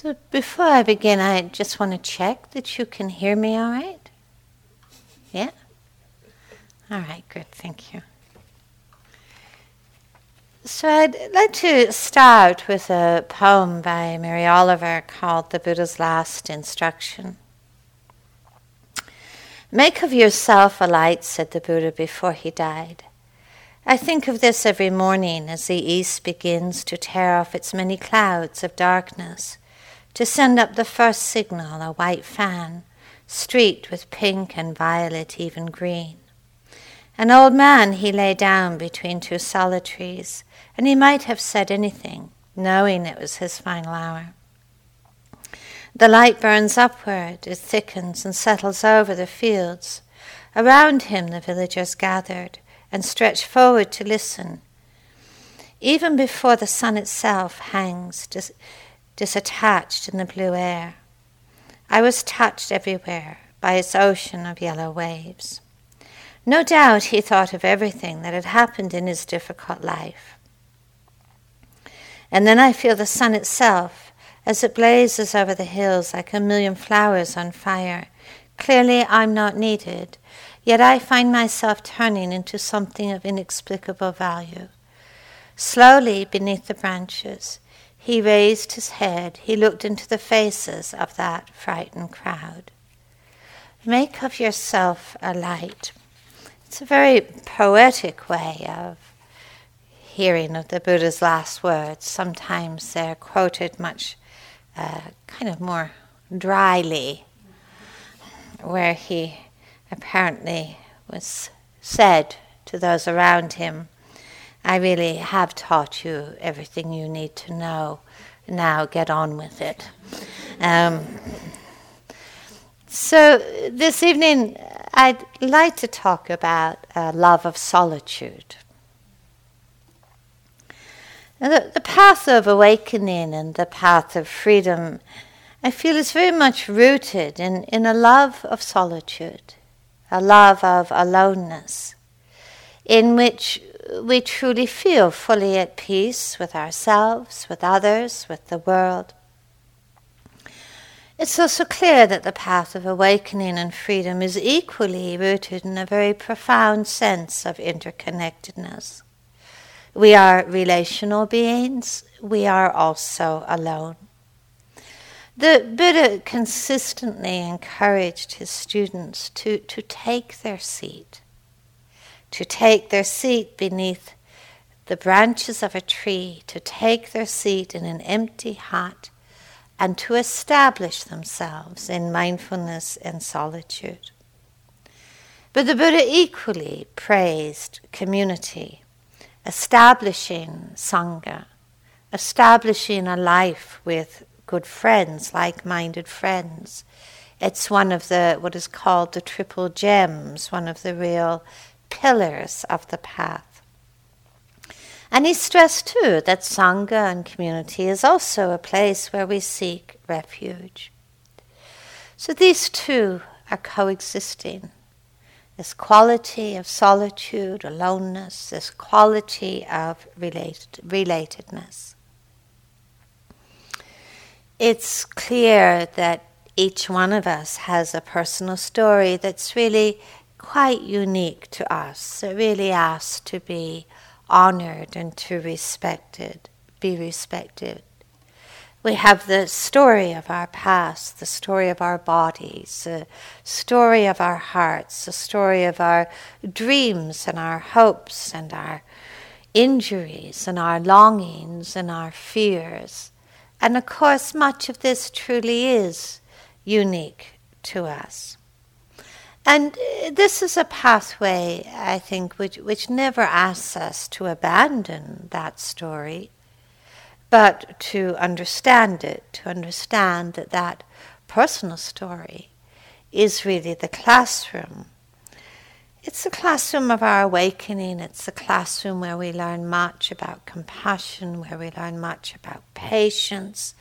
So before I begin, I just want to check that you can hear me all right. Yeah? All right, good, thank you. So I'd like to start with a poem by Mary Oliver called The Buddha's Last Instruction. Make of yourself a light, said the Buddha before he died. I think of this every morning as the east begins to tear off its many clouds of darkness to send up the first signal, a white fan, streaked with pink and violet, even green. An old man, he lay down between two solid trees, and he might have said anything, knowing it was his final hour. The light burns upward, it thickens and settles over the fields. Around him the villagers gathered and stretch forward to listen. Even before the sun itself hangs, disattached in the blue air. I was touched everywhere by its ocean of yellow waves. No doubt he thought of everything that had happened in his difficult life. And then I feel the sun itself as it blazes over the hills like a million flowers on fire. Clearly, I'm not needed, yet I find myself turning into something of inexplicable value. Slowly, beneath the branches, he raised his head, he looked into the faces of that frightened crowd. Make of yourself a light. It's a very poetic way of hearing of the Buddha's last words. Sometimes they're quoted much uh, kind of more dryly, where he apparently was said to those around him, I really have taught you everything you need to know. Now get on with it. Um, so, this evening, I'd like to talk about uh, love of solitude. The, the, path of awakening and the path of freedom, I feel, is very much rooted in, in a love of solitude, a love of aloneness, in which we truly feel fully at peace with ourselves, with others, with the world. It's also clear that the path of awakening and freedom is equally rooted in a very profound sense of interconnectedness. We are relational beings, we are also alone. The Buddha consistently encouraged his students to, to take their seat to take their seat beneath the branches of a tree, to take their seat in an empty hut, and to establish themselves in mindfulness and solitude. But the Buddha equally praised community, establishing Sangha, establishing a life with good friends, like minded friends. It's one of the what is called the triple gems, one of the real pillars of the path. And he stressed too that Sangha and community is also a place where we seek refuge. So these two are coexisting this quality of solitude, aloneness, this quality of related, relatedness. It's clear that each one of us has a personal story that's really quite unique to us. It really asks to be honored and to respected, be respected. We have the story of our past, the story of our bodies, the story of our hearts, the story of our dreams and our hopes and our injuries and our longings and our fears. And of course, much of this truly is unique to us. And uh, this is a pathway, I think, which, which never asks us to abandon that story, but to understand it, to understand that that personal story is really the classroom. It's the classroom of our awakening. It's the classroom where we learn much about compassion, where we learn much about patience,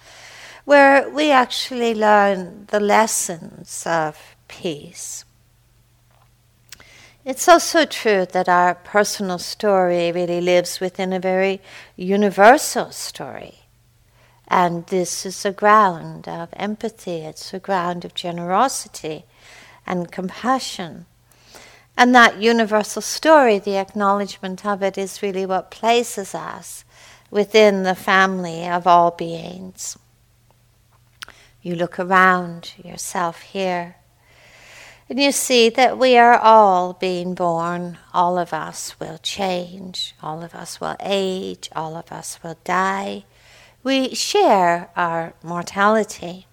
where we actually learn the lessons of peace. It's also true that our personal story really lives within a very universal story, And this is a ground of empathy, it's a ground of generosity and compassion. And that universal story, the acknowledgement of it, is really what places us within the family of all beings. You look around yourself here, and you see that we are all being born. All of us will change, all of us will age, all of us will die. We share our mortality.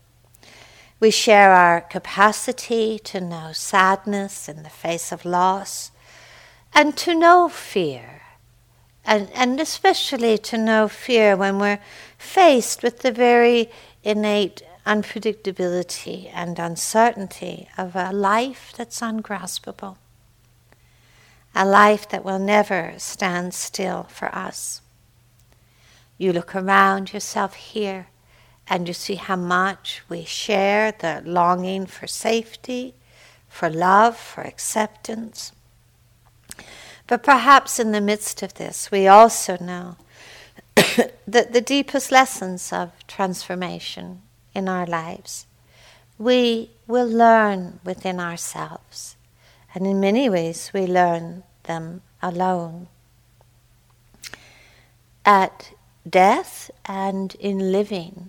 We share our capacity to know sadness in the face of loss and to know fear. And, and especially to know fear when we're faced with the very innate unpredictability and uncertainty of a life that's ungraspable, a life that will never stand still for us. You look around yourself here and you see how much we share the longing for safety, for love, for acceptance. But perhaps in the midst of this, we also know that the deepest lessons of transformation in our lives we will learn within ourselves. And in many ways, we learn them alone. At death and in living,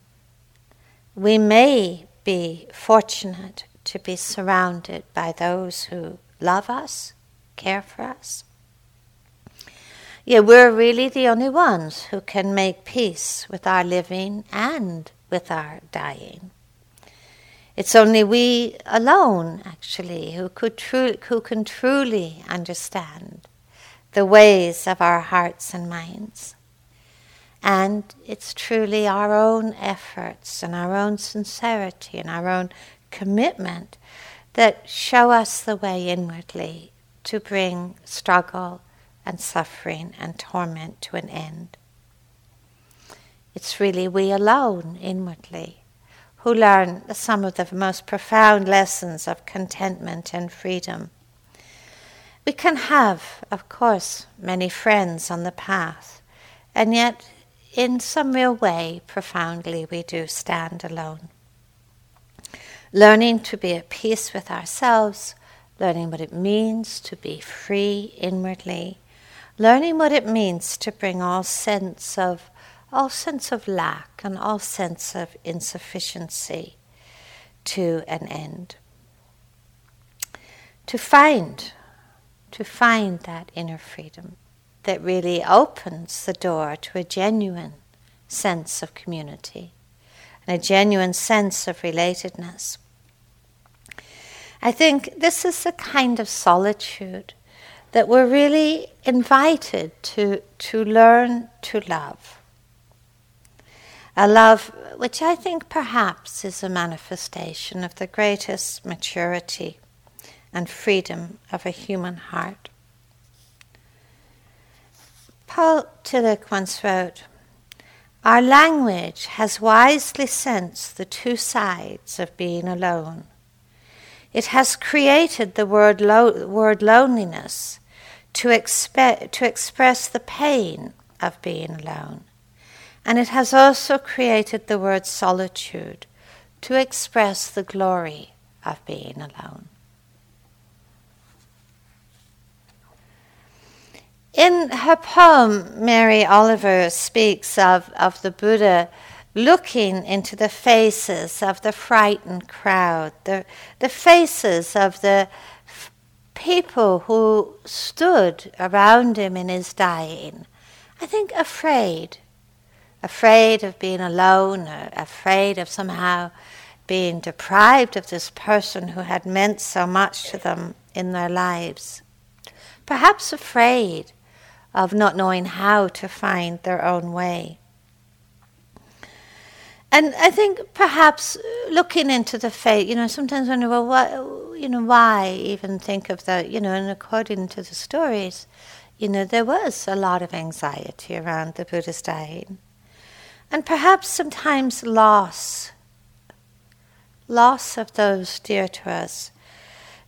we may be fortunate to be surrounded by those who love us, care for us. Yeah, we're really the only ones who can make peace with our living and with our dying. It's only we alone, actually, who, could tru- who can truly understand the ways of our hearts and minds. And it's truly our own efforts and our own sincerity and our own commitment that show us the way inwardly to bring struggle and suffering and torment to an end. It's really we alone inwardly who learn some of the most profound lessons of contentment and freedom. We can have, of course, many friends on the path, and yet in some real way, profoundly, we do stand alone. Learning to be at peace with ourselves, learning what it means to be free inwardly, learning what it means to bring all sense of all sense of lack and all sense of insufficiency to an end. To find, to find that inner freedom that really opens the door to a genuine sense of community and a genuine sense of relatedness. I think this is the kind of solitude that we're really invited to, to learn to love. A love which I think perhaps is a manifestation of the greatest maturity and freedom of a human heart. Paul Tillich once wrote, Our language has wisely sensed the two sides of being alone. It has created the word, lo- word loneliness to, expe- to express the pain of being alone. And it has also created the word solitude to express the glory of being alone. In her poem, Mary Oliver speaks of, of the Buddha looking into the faces of the frightened crowd, the, the faces of the f- people who stood around him in his dying, I think afraid, afraid of being alone, uh, afraid of somehow being deprived of this person who had meant so much to them in their lives. Perhaps afraid of not knowing how to find their own way. And I think perhaps looking into the fate, you know, sometimes wonder, well, what, you know, why even think of that, you know, and according to the stories, you know, there was a lot of anxiety around the Buddha's dying. And perhaps sometimes loss, loss of those dear to us,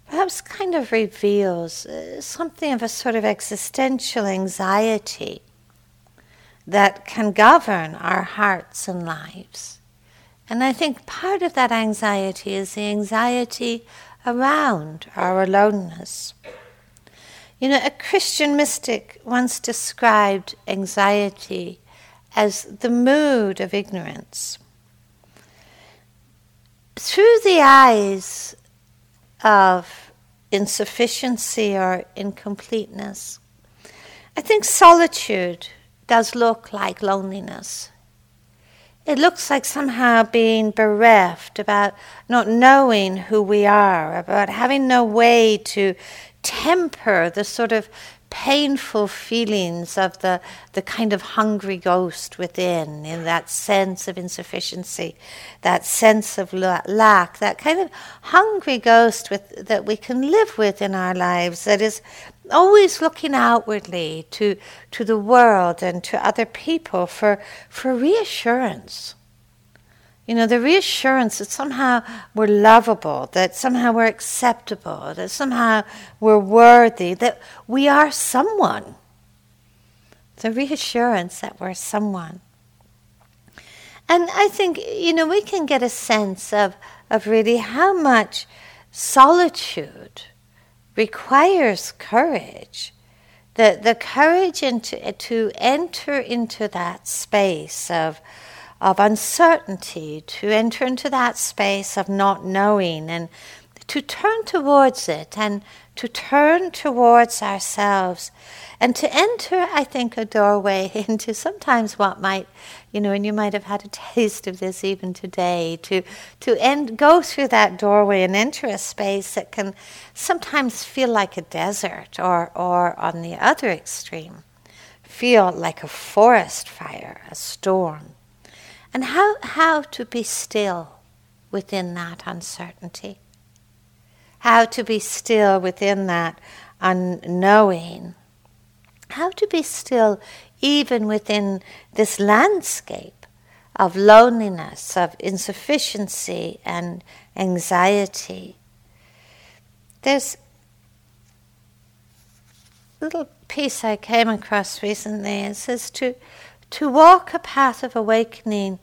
perhaps kind of reveals uh, something of a sort of existential anxiety that can govern our hearts and lives. And I think part of that anxiety is the anxiety around our aloneness. You know, a Christian mystic once described anxiety as the mood of ignorance. Through the eyes of insufficiency or incompleteness, I think solitude does look like loneliness. It looks like somehow being bereft, about not knowing who we are, about having no way to temper the sort of painful feelings of the, the kind of hungry ghost within, in that sense of insufficiency, that sense of lack, that kind of hungry ghost with, that we can live with in our lives that is always looking outwardly to, to the world and to other people for, for reassurance. You know, the reassurance that somehow we're lovable, that somehow we're acceptable, that somehow we're worthy, that we are someone. The reassurance that we're someone. And I think, you know, we can get a sense of, of really how much solitude requires courage. The, the courage into, to enter into that space of, of uncertainty, to enter into that space of not knowing, and to turn towards it and to turn towards ourselves and to enter, I think, a doorway into sometimes what might, you know, and you might have had a taste of this even today, to, to end, go through that doorway and enter a space that can sometimes feel like a desert or, or on the other extreme, feel like a forest fire, a storm and how, how to be still within that uncertainty. How to be still within that unknowing. How to be still even within this landscape of loneliness, of insufficiency and anxiety. There's a little piece I came across recently. It says to to walk a path of awakening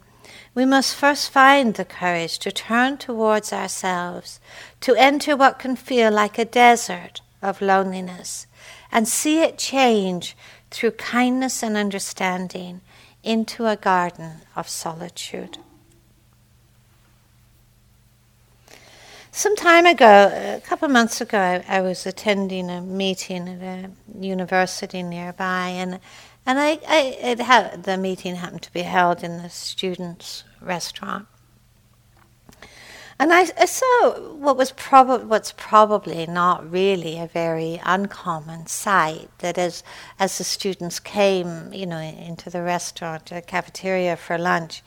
we must first find the courage to turn towards ourselves, to enter what can feel like a desert of loneliness, and see it change through kindness and understanding into a garden of solitude. Some time ago, a couple of months ago, I, was attending a meeting at a university nearby, and and I, I the meeting happened to be held in the students' restaurant. And I, I saw what was prob- what's probably not really a very uncommon sight. That as as the students came, you know, into the restaurant, the cafeteria for lunch,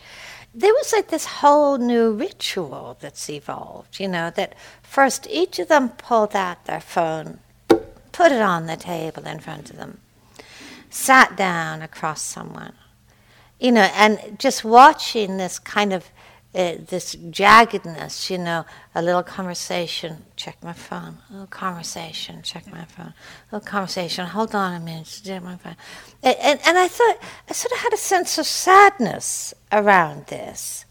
there was like this whole new ritual that's evolved. You know, that first each of them pulled out their phone, put it on the table in front of them, sat down across someone, you know, and just watching this kind of uh, this jaggedness, you know, a little conversation, check my phone, a little conversation, check my phone, a little conversation, hold on a minute, check my phone. And, and, and I thought, I sort of had a sense of sadness around this,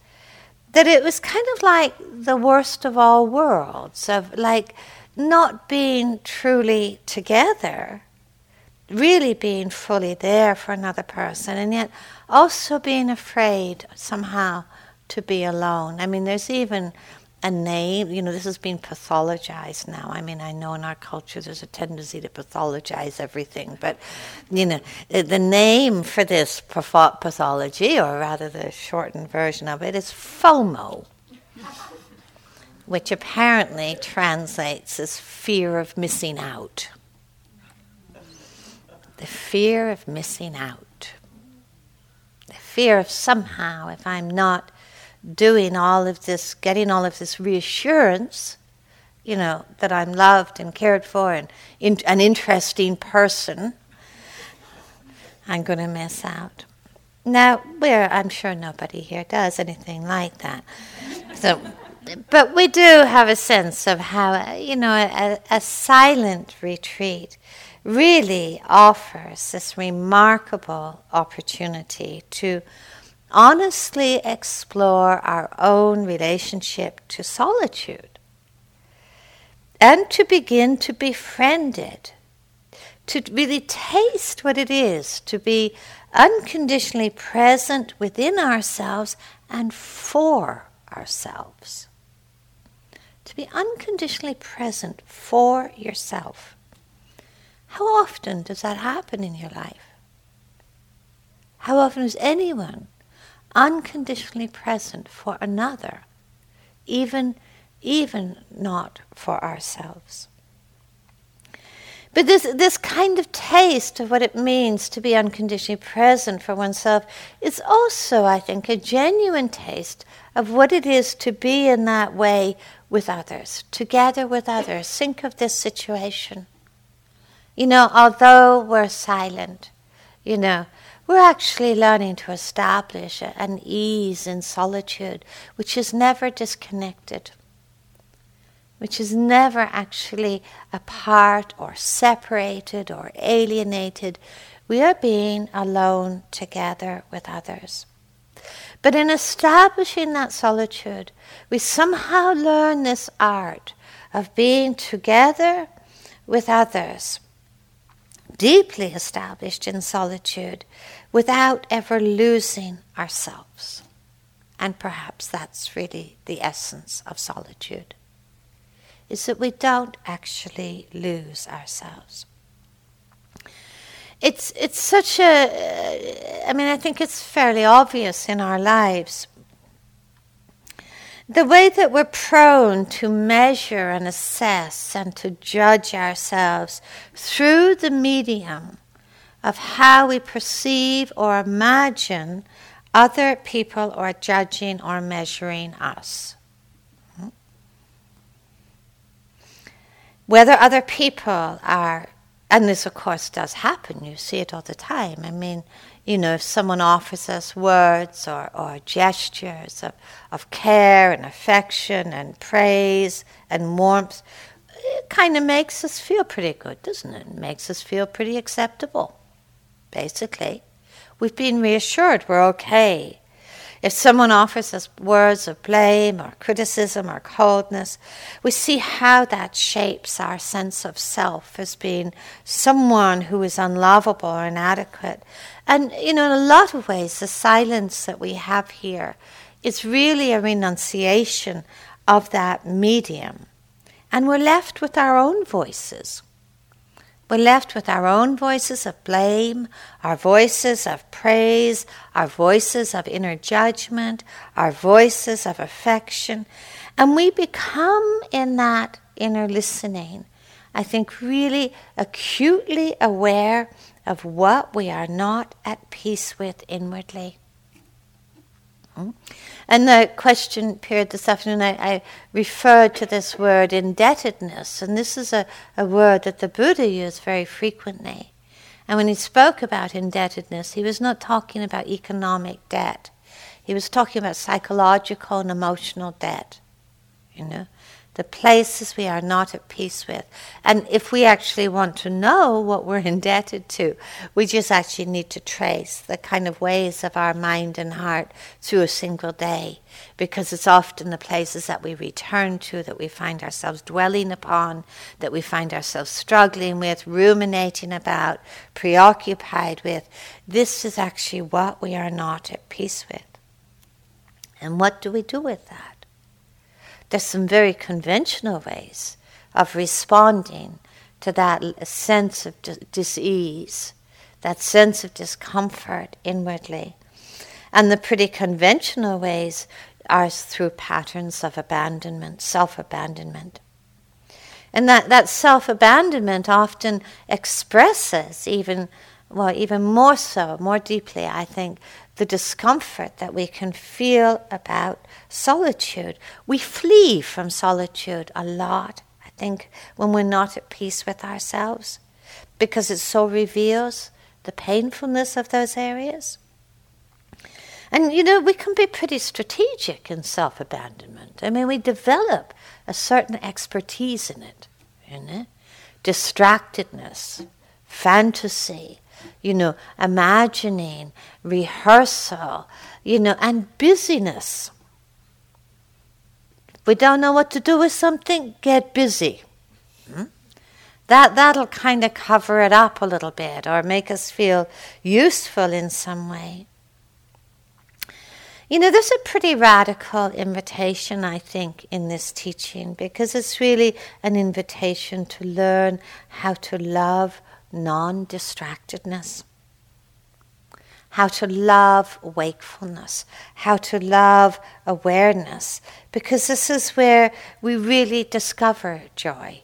that it was kind of like the worst of all worlds, of like not being truly together really being fully there for another person and yet also being afraid somehow to be alone. I mean, there's even a name, you know, this has been pathologized now. I mean, I know in our culture there's a tendency to pathologize everything, but, you know, the name for this pathology, or rather the shortened version of it, is FOMO, which apparently translates as fear of missing out the fear of missing out, the fear of somehow, if I'm not doing all of this, getting all of this reassurance, you know, that I'm loved and cared for and in, an interesting person, I'm going to miss out. Now, where I'm sure nobody here does anything like that. So, but we do have a sense of how, you know, a, a silent retreat really offers this remarkable opportunity to honestly explore our own relationship to solitude and to begin to befriend it, to really taste what it is to be unconditionally present within ourselves and for ourselves. To be unconditionally present for yourself. How often does that happen in your life? How often is anyone unconditionally present for another, even, even not for ourselves? But this, this kind of taste of what it means to be unconditionally present for oneself is also, I think, a genuine taste of what it is to be in that way with others, together with others. Think of this situation. You know, although we're silent, you know, we're actually learning to establish an ease in solitude which is never disconnected which is never actually apart or separated or alienated. We are being alone together with others. But in establishing that solitude, we somehow learn this art of being together with others, deeply established in solitude, without ever losing ourselves. And perhaps that's really the essence of solitude is that we don't actually lose ourselves. It's, it's such a, I mean, I think it's fairly obvious in our lives. The way that we're prone to measure and assess and to judge ourselves through the medium of how we perceive or imagine other people are judging or measuring us. Hmm? Whether other people are, and this of course does happen, you see it all the time. I mean, you know, if someone offers us words or, or gestures of, of care and affection and praise and warmth, it kind of makes us feel pretty good, doesn't it? It makes us feel pretty acceptable, basically. We've been reassured we're okay. If someone offers us words of blame or criticism or coldness, we see how that shapes our sense of self as being someone who is unlovable or inadequate. And, you know, in a lot of ways, the silence that we have here is really a renunciation of that medium. And we're left with our own voices. We're left with our own voices of blame, our voices of praise, our voices of inner judgment, our voices of affection. And we become in that inner listening, I think, really acutely aware of what we are not at peace with inwardly. Hmm? And the question period this afternoon, I, I, referred to this word indebtedness, and this is a, a word that the Buddha used very frequently. And when he spoke about indebtedness, he was not talking about economic debt. He was talking about psychological and emotional debt. You know, the places we are not at peace with. And if we actually want to know what we're indebted to, we just actually need to trace the kind of ways of our mind and heart through a single day, because it's often the places that we return to that we find ourselves dwelling upon, that we find ourselves struggling with, ruminating about, preoccupied with. This is actually what we are not at peace with. And what do we do with that? There's some very conventional ways of responding to that sense of dis-ease, that sense of discomfort inwardly. And the pretty conventional ways are through patterns of abandonment, self abandonment. And that, that self abandonment often expresses even, well, even more so, more deeply, I think, the discomfort that we can feel about solitude. We flee from solitude a lot, I think, when we're not at peace with ourselves, because it so reveals the painfulness of those areas. And you know, we can be pretty strategic in self abandonment. I mean, we develop a certain expertise in it, you know? Distractedness, fantasy, you know, imagining, rehearsal, you know, and busyness. We don't know what to do with something, get busy. Hmm? That, that'll kind of cover it up a little bit or make us feel useful in some way. You know, there's a pretty radical invitation, I think, in this teaching because it's really an invitation to learn how to love non distractedness, how to love wakefulness, how to love awareness, because this is where we really discover joy.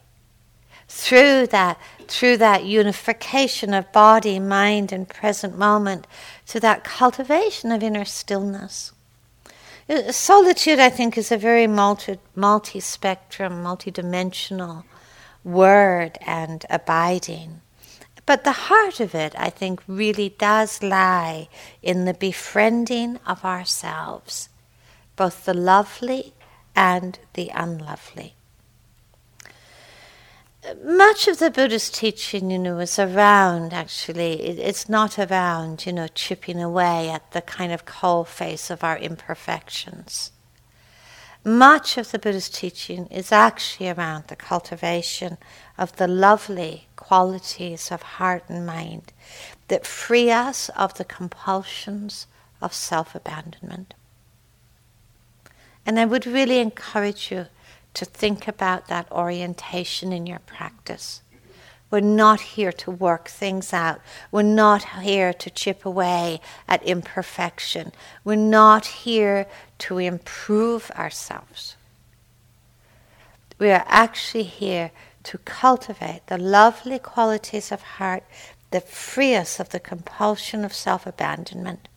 Through that, through that unification of body, mind, and present moment, to that cultivation of inner stillness. Uh, solitude, I think, is a very multi, multi-spectrum, multi-dimensional word and abiding. But the heart of it, I think, really does lie in the befriending of ourselves, both the lovely and the unlovely much of the Buddhist teaching, you know, is around actually, it, it's not around, you know, chipping away at the kind of coal face of our imperfections. Much of the Buddhist teaching is actually around the cultivation of the lovely qualities of heart and mind that free us of the compulsions of self abandonment. And I would really encourage you to think about that orientation in your practice. We're not here to work things out. We're not here to chip away at imperfection. We're not here to improve ourselves. We are actually here to cultivate the lovely qualities of heart that free us of the compulsion of self abandonment,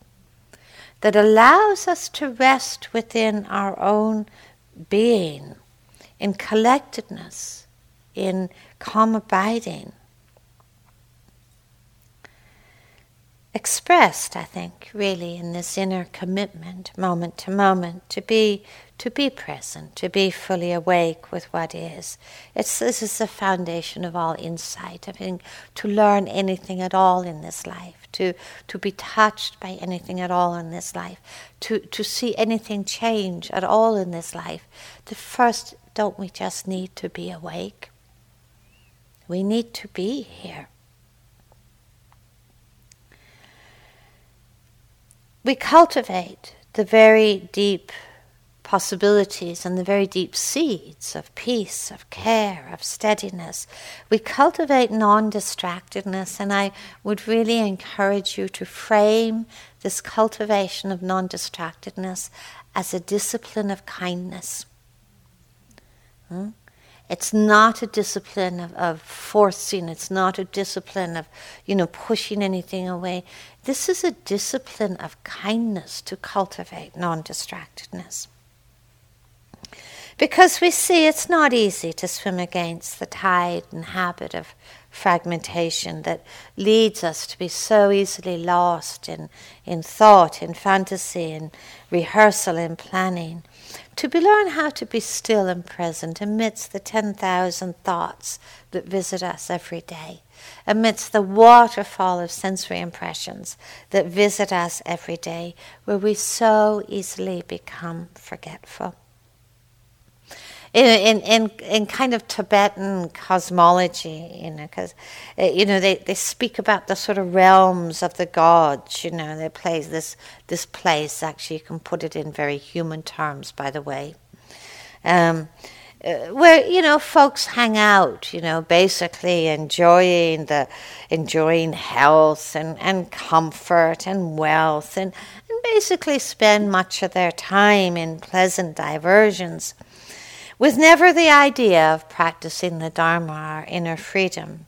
that allows us to rest within our own being in collectedness, in calm abiding. Expressed, I think, really in this inner commitment, moment to moment, to be to be present, to be fully awake with what is. It's this is the foundation of all insight. I think to learn anything at all in this life, to to be touched by anything at all in this life, to to see anything change at all in this life. The first don't we just need to be awake? We need to be here. We cultivate the very deep possibilities and the very deep seeds of peace, of care, of steadiness. We cultivate non distractedness, and I would really encourage you to frame this cultivation of non distractedness as a discipline of kindness. Hmm? It's not a discipline of, of forcing, it's not a discipline of, you know, pushing anything away. This is a discipline of kindness to cultivate non distractedness. Because we see it's not easy to swim against the tide and habit of fragmentation that leads us to be so easily lost in, in thought, in fantasy, in rehearsal, in planning to be learn how to be still and present amidst the 10,000 thoughts that visit us every day, amidst the waterfall of sensory impressions that visit us every day, where we so easily become forgetful. In, in, in, kind of Tibetan cosmology, you know, because, uh, you know, they, they speak about the sort of realms of the gods, you know, they place this, this place, actually, you can put it in very human terms, by the way, um, uh, where, you know, folks hang out, you know, basically enjoying the, enjoying health and, and comfort and wealth and, and basically spend much of their time in pleasant diversions with never the idea of practicing the Dharma, our inner freedom.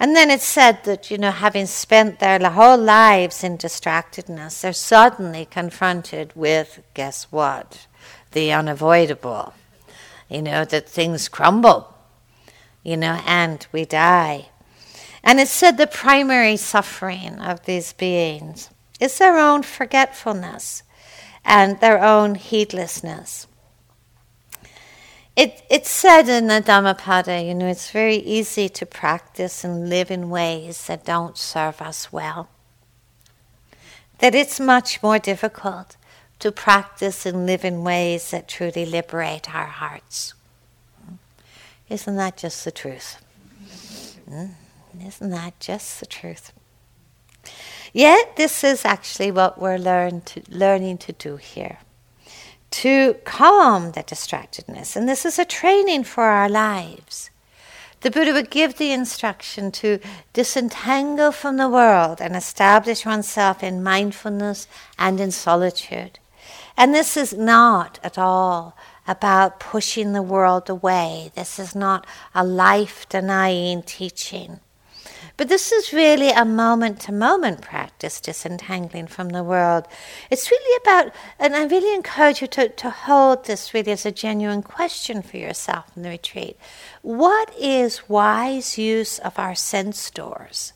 And then it's said that, you know, having spent their whole lives in distractedness, they're suddenly confronted with, guess what? The unavoidable. You know, that things crumble, you know, and we die. And it's said the primary suffering of these beings is their own forgetfulness and their own heedlessness it, it's said in the Dhammapada, you know, it's very easy to practice and live in ways that don't serve us well. That it's much more difficult to practice and live in ways that truly liberate our hearts. Isn't that just the truth? Mm, isn't that just the truth? Yet, this is actually what we're learn to, learning to do here to calm the distractedness. And this is a training for our lives. The Buddha would give the instruction to disentangle from the world and establish oneself in mindfulness and in solitude. And this is not at all about pushing the world away. This is not a life denying teaching. But this is really a moment to moment practice, disentangling from the world. It's really about, and I really encourage you to, to hold this really as a genuine question for yourself in the retreat. What is wise use of our sense doors,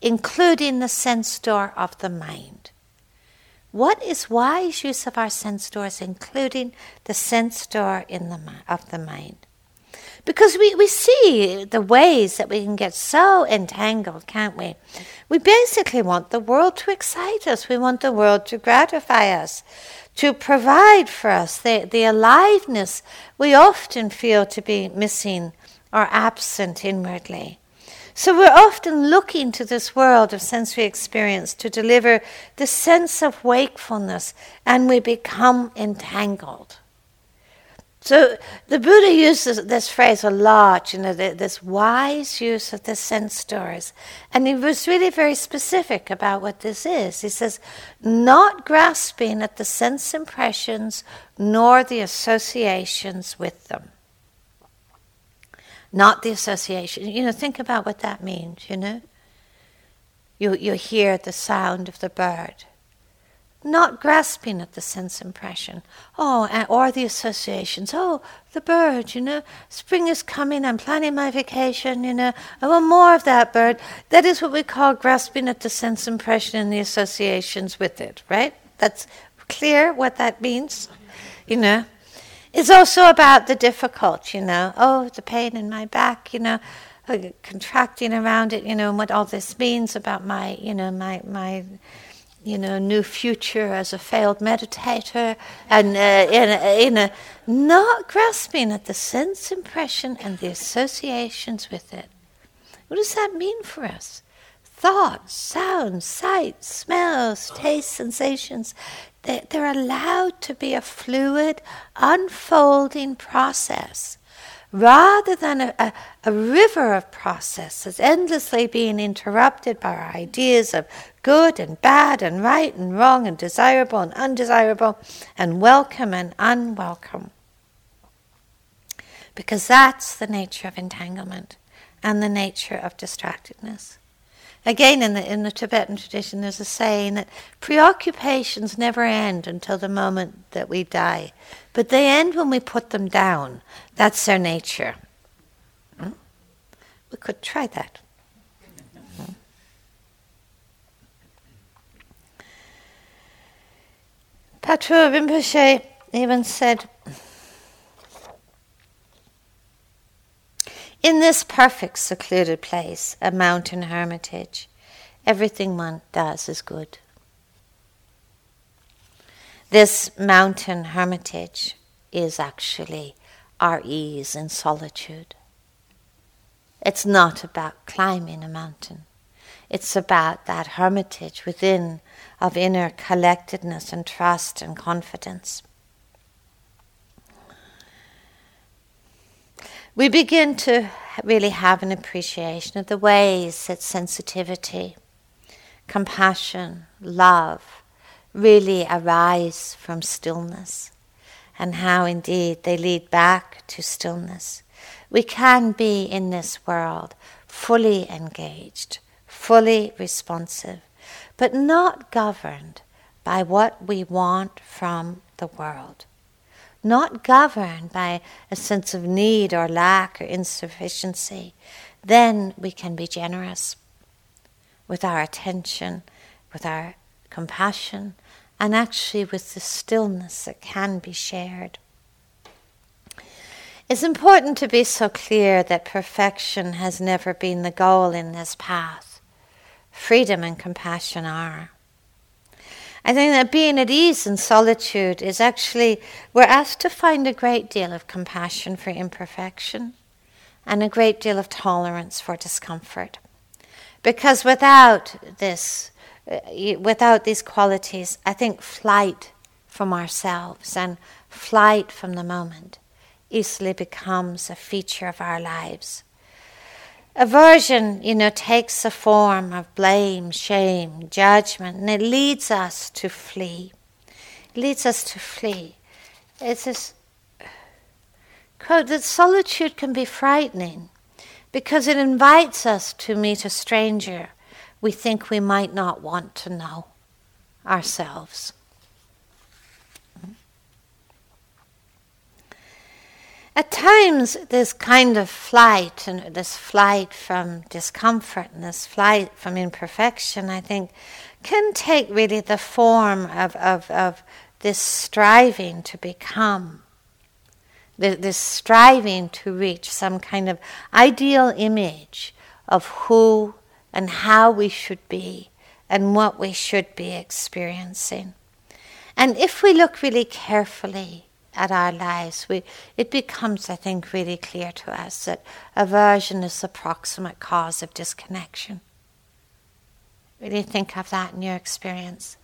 including the sense door of the mind? What is wise use of our sense doors, including the sense door in the, of the mind? Because we, we see the ways that we can get so entangled, can't we? We basically want the world to excite us. We want the world to gratify us, to provide for us the, the aliveness we often feel to be missing or absent inwardly. So we're often looking to this world of sensory experience to deliver the sense of wakefulness, and we become entangled. So the Buddha uses this phrase a lot, you know, this wise use of the sense doors. And he was really very specific about what this is. He says, not grasping at the sense impressions nor the associations with them. Not the association. You know, think about what that means, you know. You, you hear the sound of the bird not grasping at the sense impression. Oh, or the associations. Oh, the bird, you know, spring is coming, I'm planning my vacation, you know, I want more of that bird. That is what we call grasping at the sense impression and the associations with it, right? That's clear what that means, you know. It's also about the difficult, you know. Oh, the pain in my back, you know, uh, contracting around it, you know, and what all this means about my, you know, my my you know, new future as a failed meditator and uh, in, a, in a not grasping at the sense impression and the associations with it. What does that mean for us? Thoughts, sounds, sights, smells, tastes, sensations, they, they're allowed to be a fluid, unfolding process rather than a, a, a, river of processes endlessly being interrupted by ideas of good and bad and right and wrong and desirable and undesirable and welcome and unwelcome. Because that's the nature of entanglement and the nature of distractedness. Again, in the, in the Tibetan tradition, there's a saying that preoccupations never end until the moment that we die, but they end when we put them down. That's their nature. Hmm? We could try that. Patrul Rinpoche even said, In this perfect secluded place, a mountain hermitage, everything one does is good. This mountain hermitage is actually our ease in solitude. It's not about climbing a mountain. It's about that hermitage within of inner collectedness and trust and confidence. we begin to really have an appreciation of the ways that sensitivity, compassion, love really arise from stillness, and how indeed they lead back to stillness. We can be in this world fully engaged, fully responsive, but not governed by what we want from the world not governed by a sense of need or lack or insufficiency, then we can be generous with our attention, with our compassion, and actually with the stillness that can be shared. It's important to be so clear that perfection has never been the goal in this path. Freedom and compassion are. I think that being at ease in solitude is actually, we're asked to find a great deal of compassion for imperfection and a great deal of tolerance for discomfort. Because without this, uh, without these qualities, I think flight from ourselves and flight from the moment easily becomes a feature of our lives. Aversion, you know, takes the form of blame, shame, judgment, and it leads us to flee. It leads us to flee. It's this quote that solitude can be frightening because it invites us to meet a stranger we think we might not want to know ourselves. At times, this kind of flight and this flight from discomfort and this flight from imperfection, I think, can take really the form of, of, of this striving to become, this striving to reach some kind of ideal image of who and how we should be and what we should be experiencing. And if we look really carefully, at our lives, we, it becomes, I think, really clear to us that aversion is the proximate cause of disconnection. Really think of that in your experience.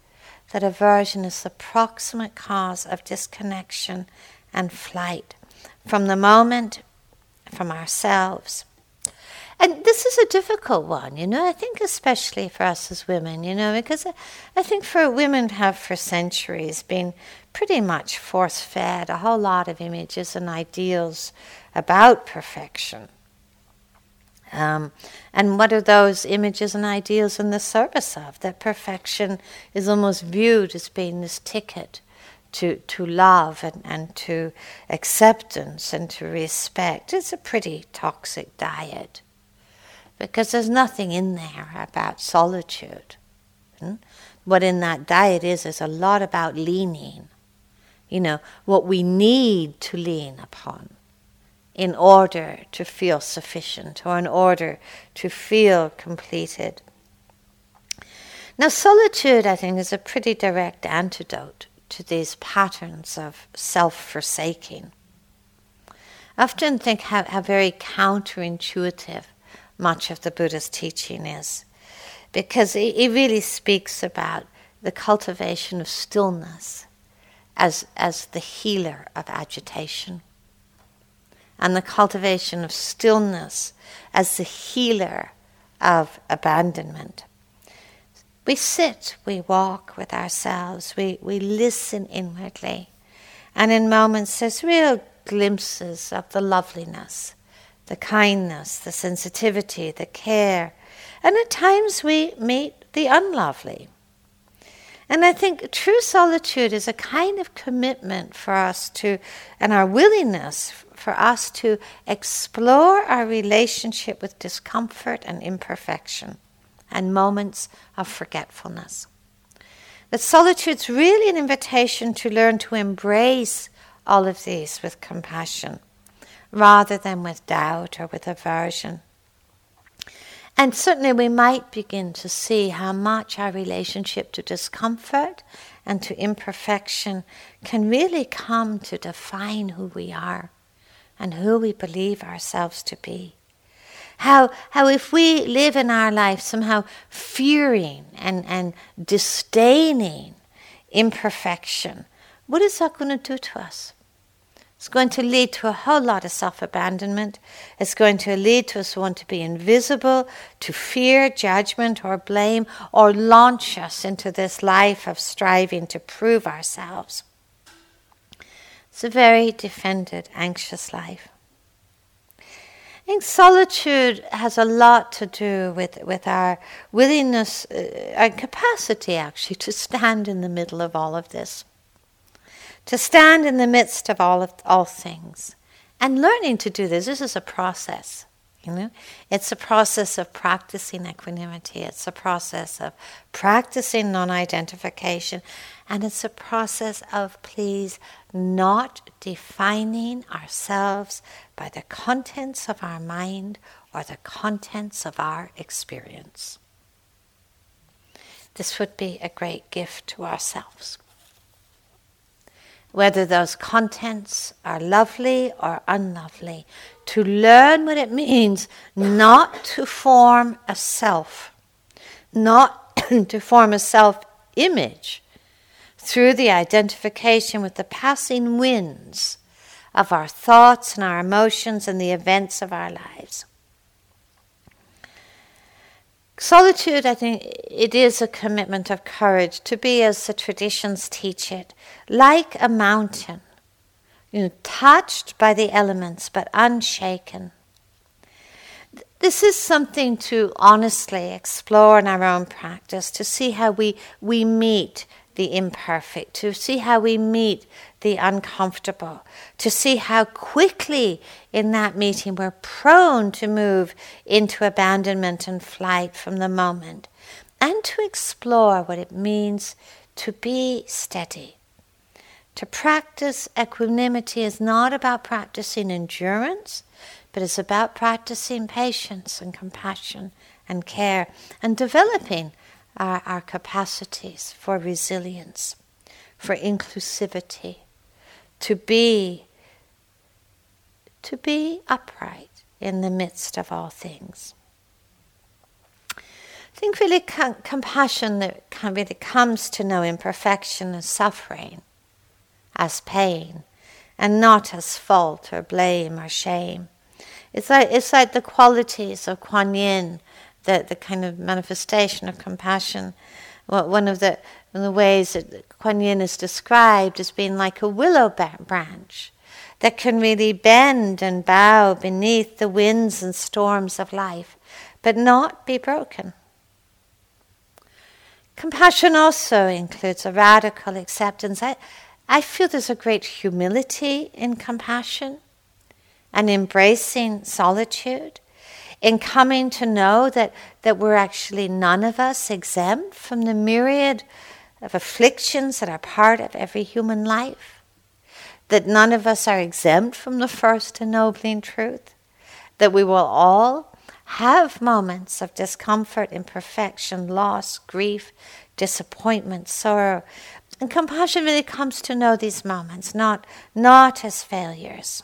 That aversion is the proximate cause of disconnection and flight from the moment, from ourselves. And this is a difficult one, you know, I think especially for us as women, you know, because I think for women have for centuries been pretty much force fed a whole lot of images and ideals about perfection. Um, and what are those images and ideals in the service of? That perfection is almost viewed as being this ticket to, to love and, and to acceptance and to respect. It's a pretty toxic diet because there's nothing in there about solitude. Hmm? What in that diet is, is a lot about leaning you know, what we need to lean upon in order to feel sufficient or in order to feel completed. Now, solitude, I think, is a pretty direct antidote to these patterns of self forsaking. I often think how, how very counterintuitive much of the Buddha's teaching is, because it, it really speaks about the cultivation of stillness as, as the healer of agitation, and the cultivation of stillness as the healer of abandonment. We sit, we walk with ourselves, we, we listen inwardly, and in moments there's real glimpses of the loveliness, the kindness, the sensitivity, the care, and at times we meet the unlovely and I think true solitude is a kind of commitment for us to, and our willingness for us to explore our relationship with discomfort and imperfection and moments of forgetfulness. That solitude's really an invitation to learn to embrace all of these with compassion rather than with doubt or with aversion. And certainly we might begin to see how much our relationship to discomfort and to imperfection can really come to define who we are and who we believe ourselves to be. How, how if we live in our life somehow fearing and, and disdaining imperfection, what is that going to do to us? It's going to lead to a whole lot of self abandonment. It's going to lead to us want to be invisible, to fear judgment or blame, or launch us into this life of striving to prove ourselves. It's a very defended, anxious life. I think solitude has a lot to do with, with our willingness, uh, our capacity actually, to stand in the middle of all of this to stand in the midst of all of all things and learning to do this this is a process You know, it's a process of practicing equanimity. It's a process of practicing non-identification, and it's a process of please not defining ourselves by the contents of our mind or the contents of our experience. This would be a great gift to ourselves whether those contents are lovely or unlovely, to learn what it means not to form a self, not to form a self image through the identification with the passing winds of our thoughts and our emotions and the events of our lives. Solitude, I think, it is a commitment of courage to be, as the traditions teach it, like a mountain, you know, touched by the elements but unshaken. This is something to honestly explore in our own practice, to see how we, we meet the imperfect, to see how we meet the uncomfortable, to see how quickly in that meeting we're prone to move into abandonment and flight from the moment, and to explore what it means to be steady. To practice equanimity is not about practicing endurance, but it's about practicing patience and compassion and care and developing our, our capacities for resilience, for inclusivity, to be to be upright in the midst of all things. I think really com- compassion that really comes to know imperfection as suffering, as pain, and not as fault or blame or shame. It's like, it's like the qualities of Kuan Yin the, the kind of manifestation of compassion. One of the, one of the ways that Kuan Yin is described as being like a willow branch that can really bend and bow beneath the winds and storms of life, but not be broken. Compassion also includes a radical acceptance. I, I feel there's a great humility in compassion and embracing solitude in coming to know that, that we're actually none of us exempt from the myriad of afflictions that are part of every human life, that none of us are exempt from the first ennobling truth, that we will all have moments of discomfort, imperfection, loss, grief, disappointment, sorrow. And compassion really comes to know these moments, not, not as failures,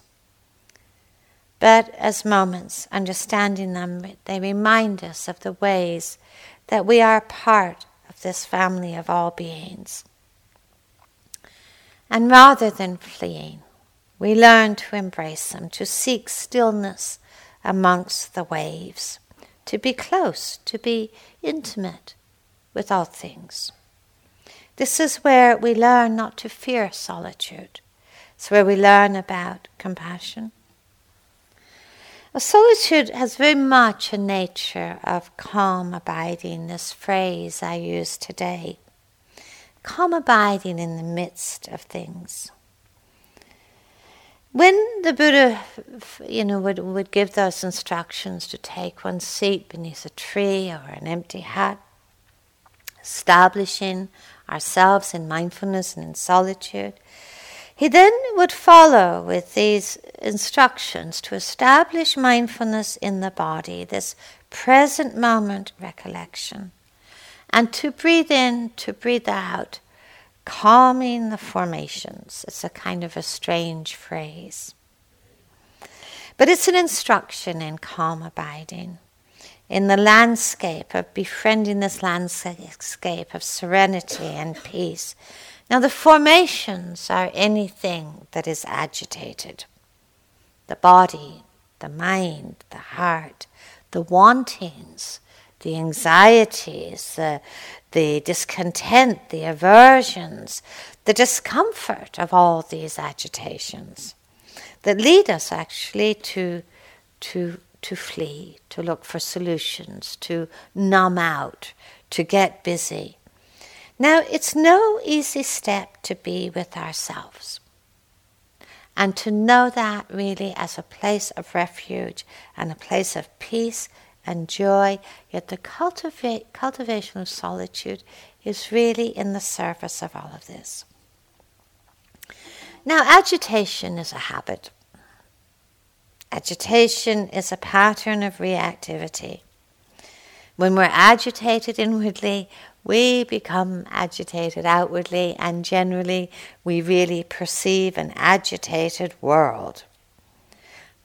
but as moments, understanding them, they remind us of the ways that we are part of this family of all beings. And rather than fleeing, we learn to embrace them, to seek stillness amongst the waves, to be close, to be intimate with all things. This is where we learn not to fear solitude. It's where we learn about compassion solitude has very much a nature of calm abiding, this phrase I use today. Calm abiding in the midst of things. When the Buddha, you know, would, would give those instructions to take one's seat beneath a tree or an empty hut, establishing ourselves in mindfulness and in solitude, he then would follow with these instructions to establish mindfulness in the body, this present moment recollection, and to breathe in, to breathe out, calming the formations. It's a kind of a strange phrase. But it's an instruction in calm abiding, in the landscape of befriending this landscape of serenity and peace now, the formations are anything that is agitated the body, the mind, the heart, the wantings, the anxieties, the, the discontent, the aversions, the discomfort of all these agitations that lead us actually to, to, to flee, to look for solutions, to numb out, to get busy. Now, it's no easy step to be with ourselves. And to know that really as a place of refuge and a place of peace and joy, yet the cultivation of solitude is really in the service of all of this. Now, agitation is a habit. Agitation is a pattern of reactivity. When we're agitated inwardly, we become agitated outwardly, and generally, we really perceive an agitated world.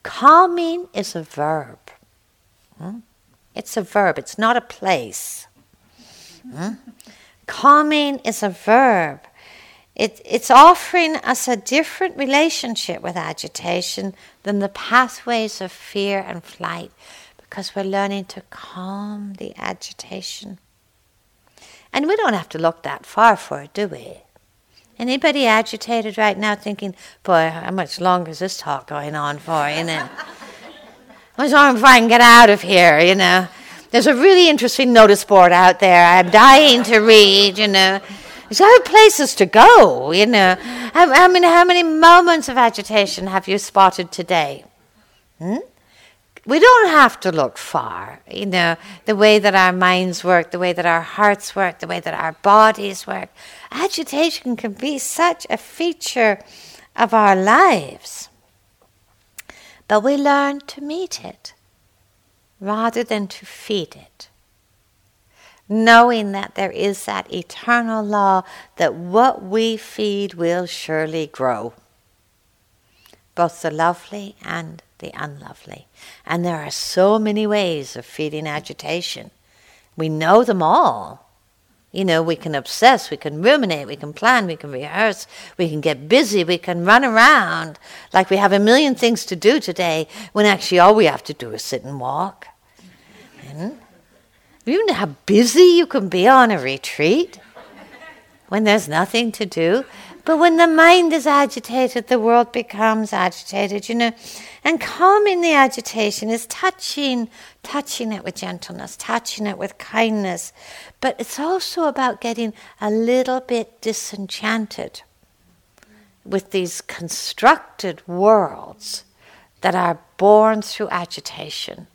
Calming is a verb. Hmm? It's a verb, it's not a place. Hmm? Calming is a verb. It, it's offering us a different relationship with agitation than the pathways of fear and flight because we're learning to calm the agitation. And we don't have to look that far for it, do we? Anybody agitated right now thinking, boy, how much longer is this talk going on for, you know? How much longer before I can get out of here, you know? There's a really interesting notice board out there I'm dying to read, you know. There's other places to go, you know. I, how, many, how many moments of agitation have you spotted today? Hmm? We don't have to look far. You know, the way that our minds work, the way that our hearts work, the way that our bodies work. Agitation can be such a feature of our lives. But we learn to meet it rather than to feed it. Knowing that there is that eternal law that what we feed will surely grow, both the lovely and the unlovely. And there are so many ways of feeding agitation. We know them all. You know, we can obsess, we can ruminate, we can plan, we can rehearse, we can get busy, we can run around like we have a million things to do today when actually all we have to do is sit and walk. Hmm? you know how busy you can be on a retreat when there's nothing to do? But when the mind is agitated, the world becomes agitated, you know. And calming the agitation is touching, touching it with gentleness, touching it with kindness. But it's also about getting a little bit disenchanted with these constructed worlds that are born through agitation.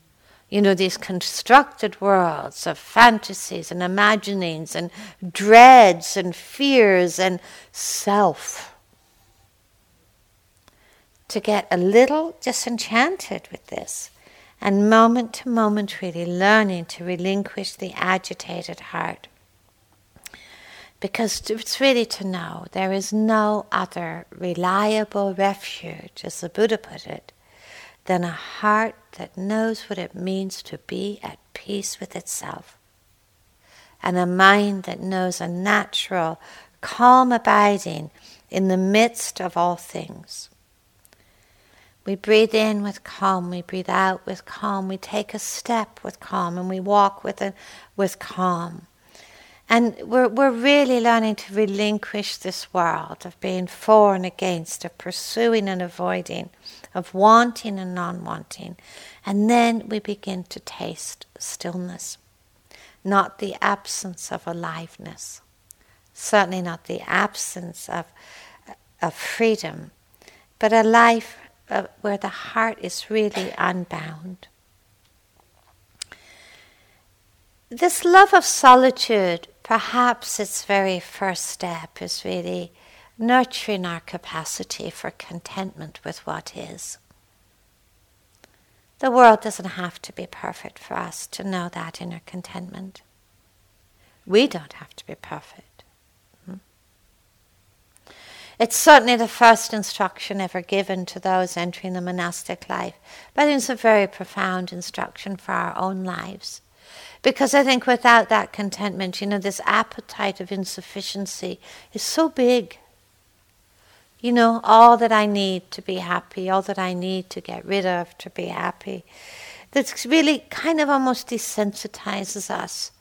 You know, these constructed worlds of fantasies and imaginings and dreads and fears and self to get a little disenchanted with this and moment to moment really learning to relinquish the agitated heart. Because it's really to know there is no other reliable refuge, as the Buddha put it, than a heart that knows what it means to be at peace with itself, and a mind that knows a natural, calm abiding in the midst of all things. We breathe in with calm, we breathe out with calm, we take a step with calm, and we walk with, a, with calm. And we're, we're really learning to relinquish this world of being for and against, of pursuing and avoiding, of wanting and non wanting. And then we begin to taste stillness, not the absence of aliveness, certainly not the absence of, of freedom, but a life uh, where the heart is really unbound. This love of solitude, perhaps its very first step, is really nurturing our capacity for contentment with what is. The world doesn't have to be perfect for us to know that inner contentment. We don't have to be perfect. It's certainly the first instruction ever given to those entering the monastic life, but it's a very profound instruction for our own lives. Because I think without that contentment, you know, this appetite of insufficiency is so big. You know, all that I need to be happy, all that I need to get rid of to be happy, that really kind of almost desensitizes us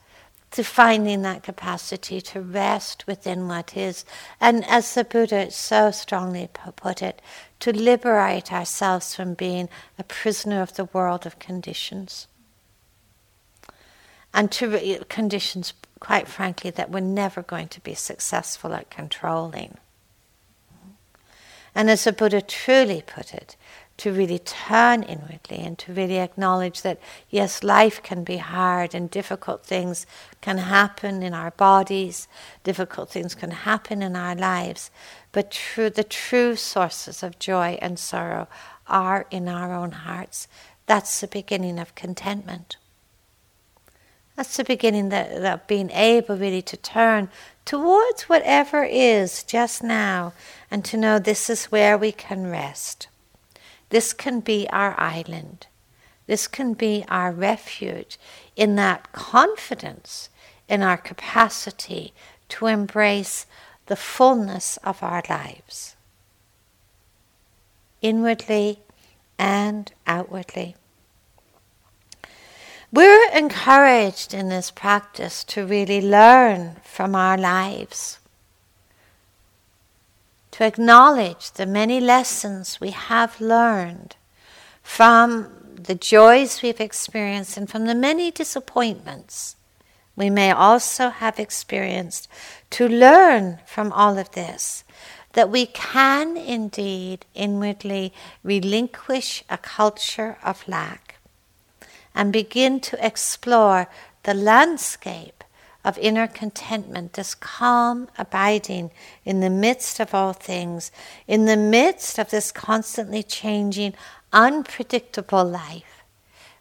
to finding that capacity to rest within what is. And as the Buddha so strongly put it, to liberate ourselves from being a prisoner of the world of conditions. And to re- conditions, quite frankly, that we're never going to be successful at controlling. And as the Buddha truly put it, to really turn inwardly and to really acknowledge that yes, life can be hard and difficult things can happen in our bodies, difficult things can happen in our lives, but true, the true sources of joy and sorrow are in our own hearts. That's the beginning of contentment. That's the beginning of being able really to turn towards whatever is just now and to know this is where we can rest. This can be our island. This can be our refuge in that confidence in our capacity to embrace the fullness of our lives, inwardly and outwardly. We're encouraged in this practice to really learn from our lives to acknowledge the many lessons we have learned from the joys we've experienced and from the many disappointments we may also have experienced, to learn from all of this that we can indeed inwardly relinquish a culture of lack and begin to explore the landscape of inner contentment, this calm abiding in the midst of all things, in the midst of this constantly changing, unpredictable life,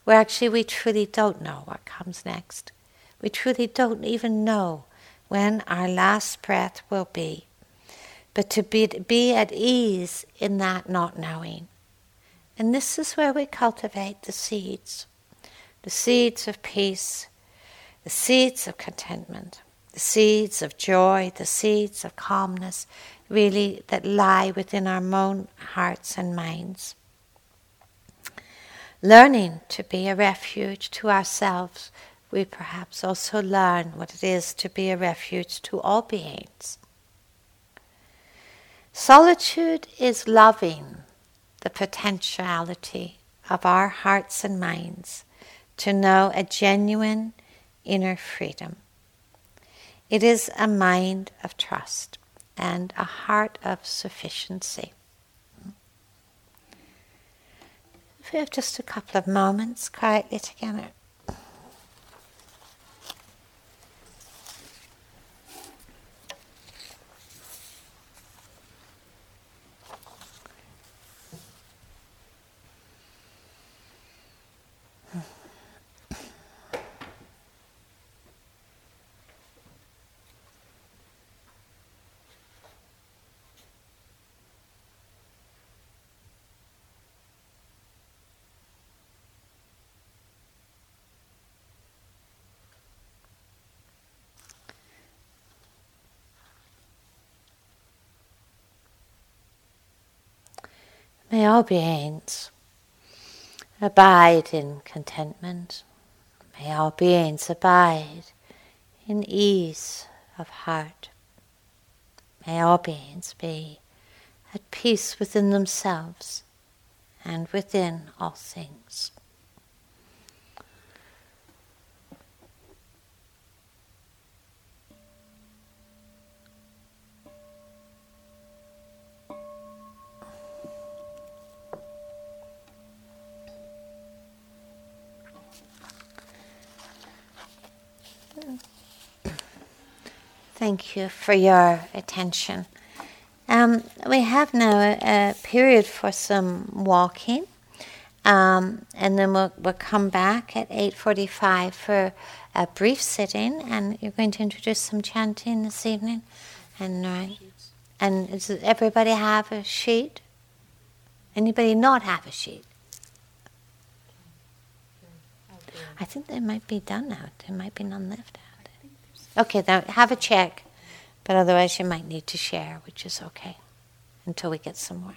where actually we truly don't know what comes next. We truly don't even know when our last breath will be. But to be, be at ease in that not knowing. And this is where we cultivate the seeds the seeds of peace, the seeds of contentment, the seeds of joy, the seeds of calmness, really that lie within our own hearts and minds. Learning to be a refuge to ourselves, we perhaps also learn what it is to be a refuge to all beings. Solitude is loving the potentiality of our hearts and minds to know a genuine inner freedom. It is a mind of trust and a heart of sufficiency. If we have just a couple of moments quietly together. May all beings abide in contentment. May all beings abide in ease of heart. May all beings be at peace within themselves and within all things. Thank you for your attention. Um, we have now a, a, period for some walking, um, and then we'll, we'll come back at 8.45 for a brief sitting, and you're going to introduce some chanting this evening. And, uh, and does everybody have a sheet? Anybody not have a sheet? I think they might be done now. There might be none left. Okay, then have a check, but otherwise you might need to share, which is okay until we get some more.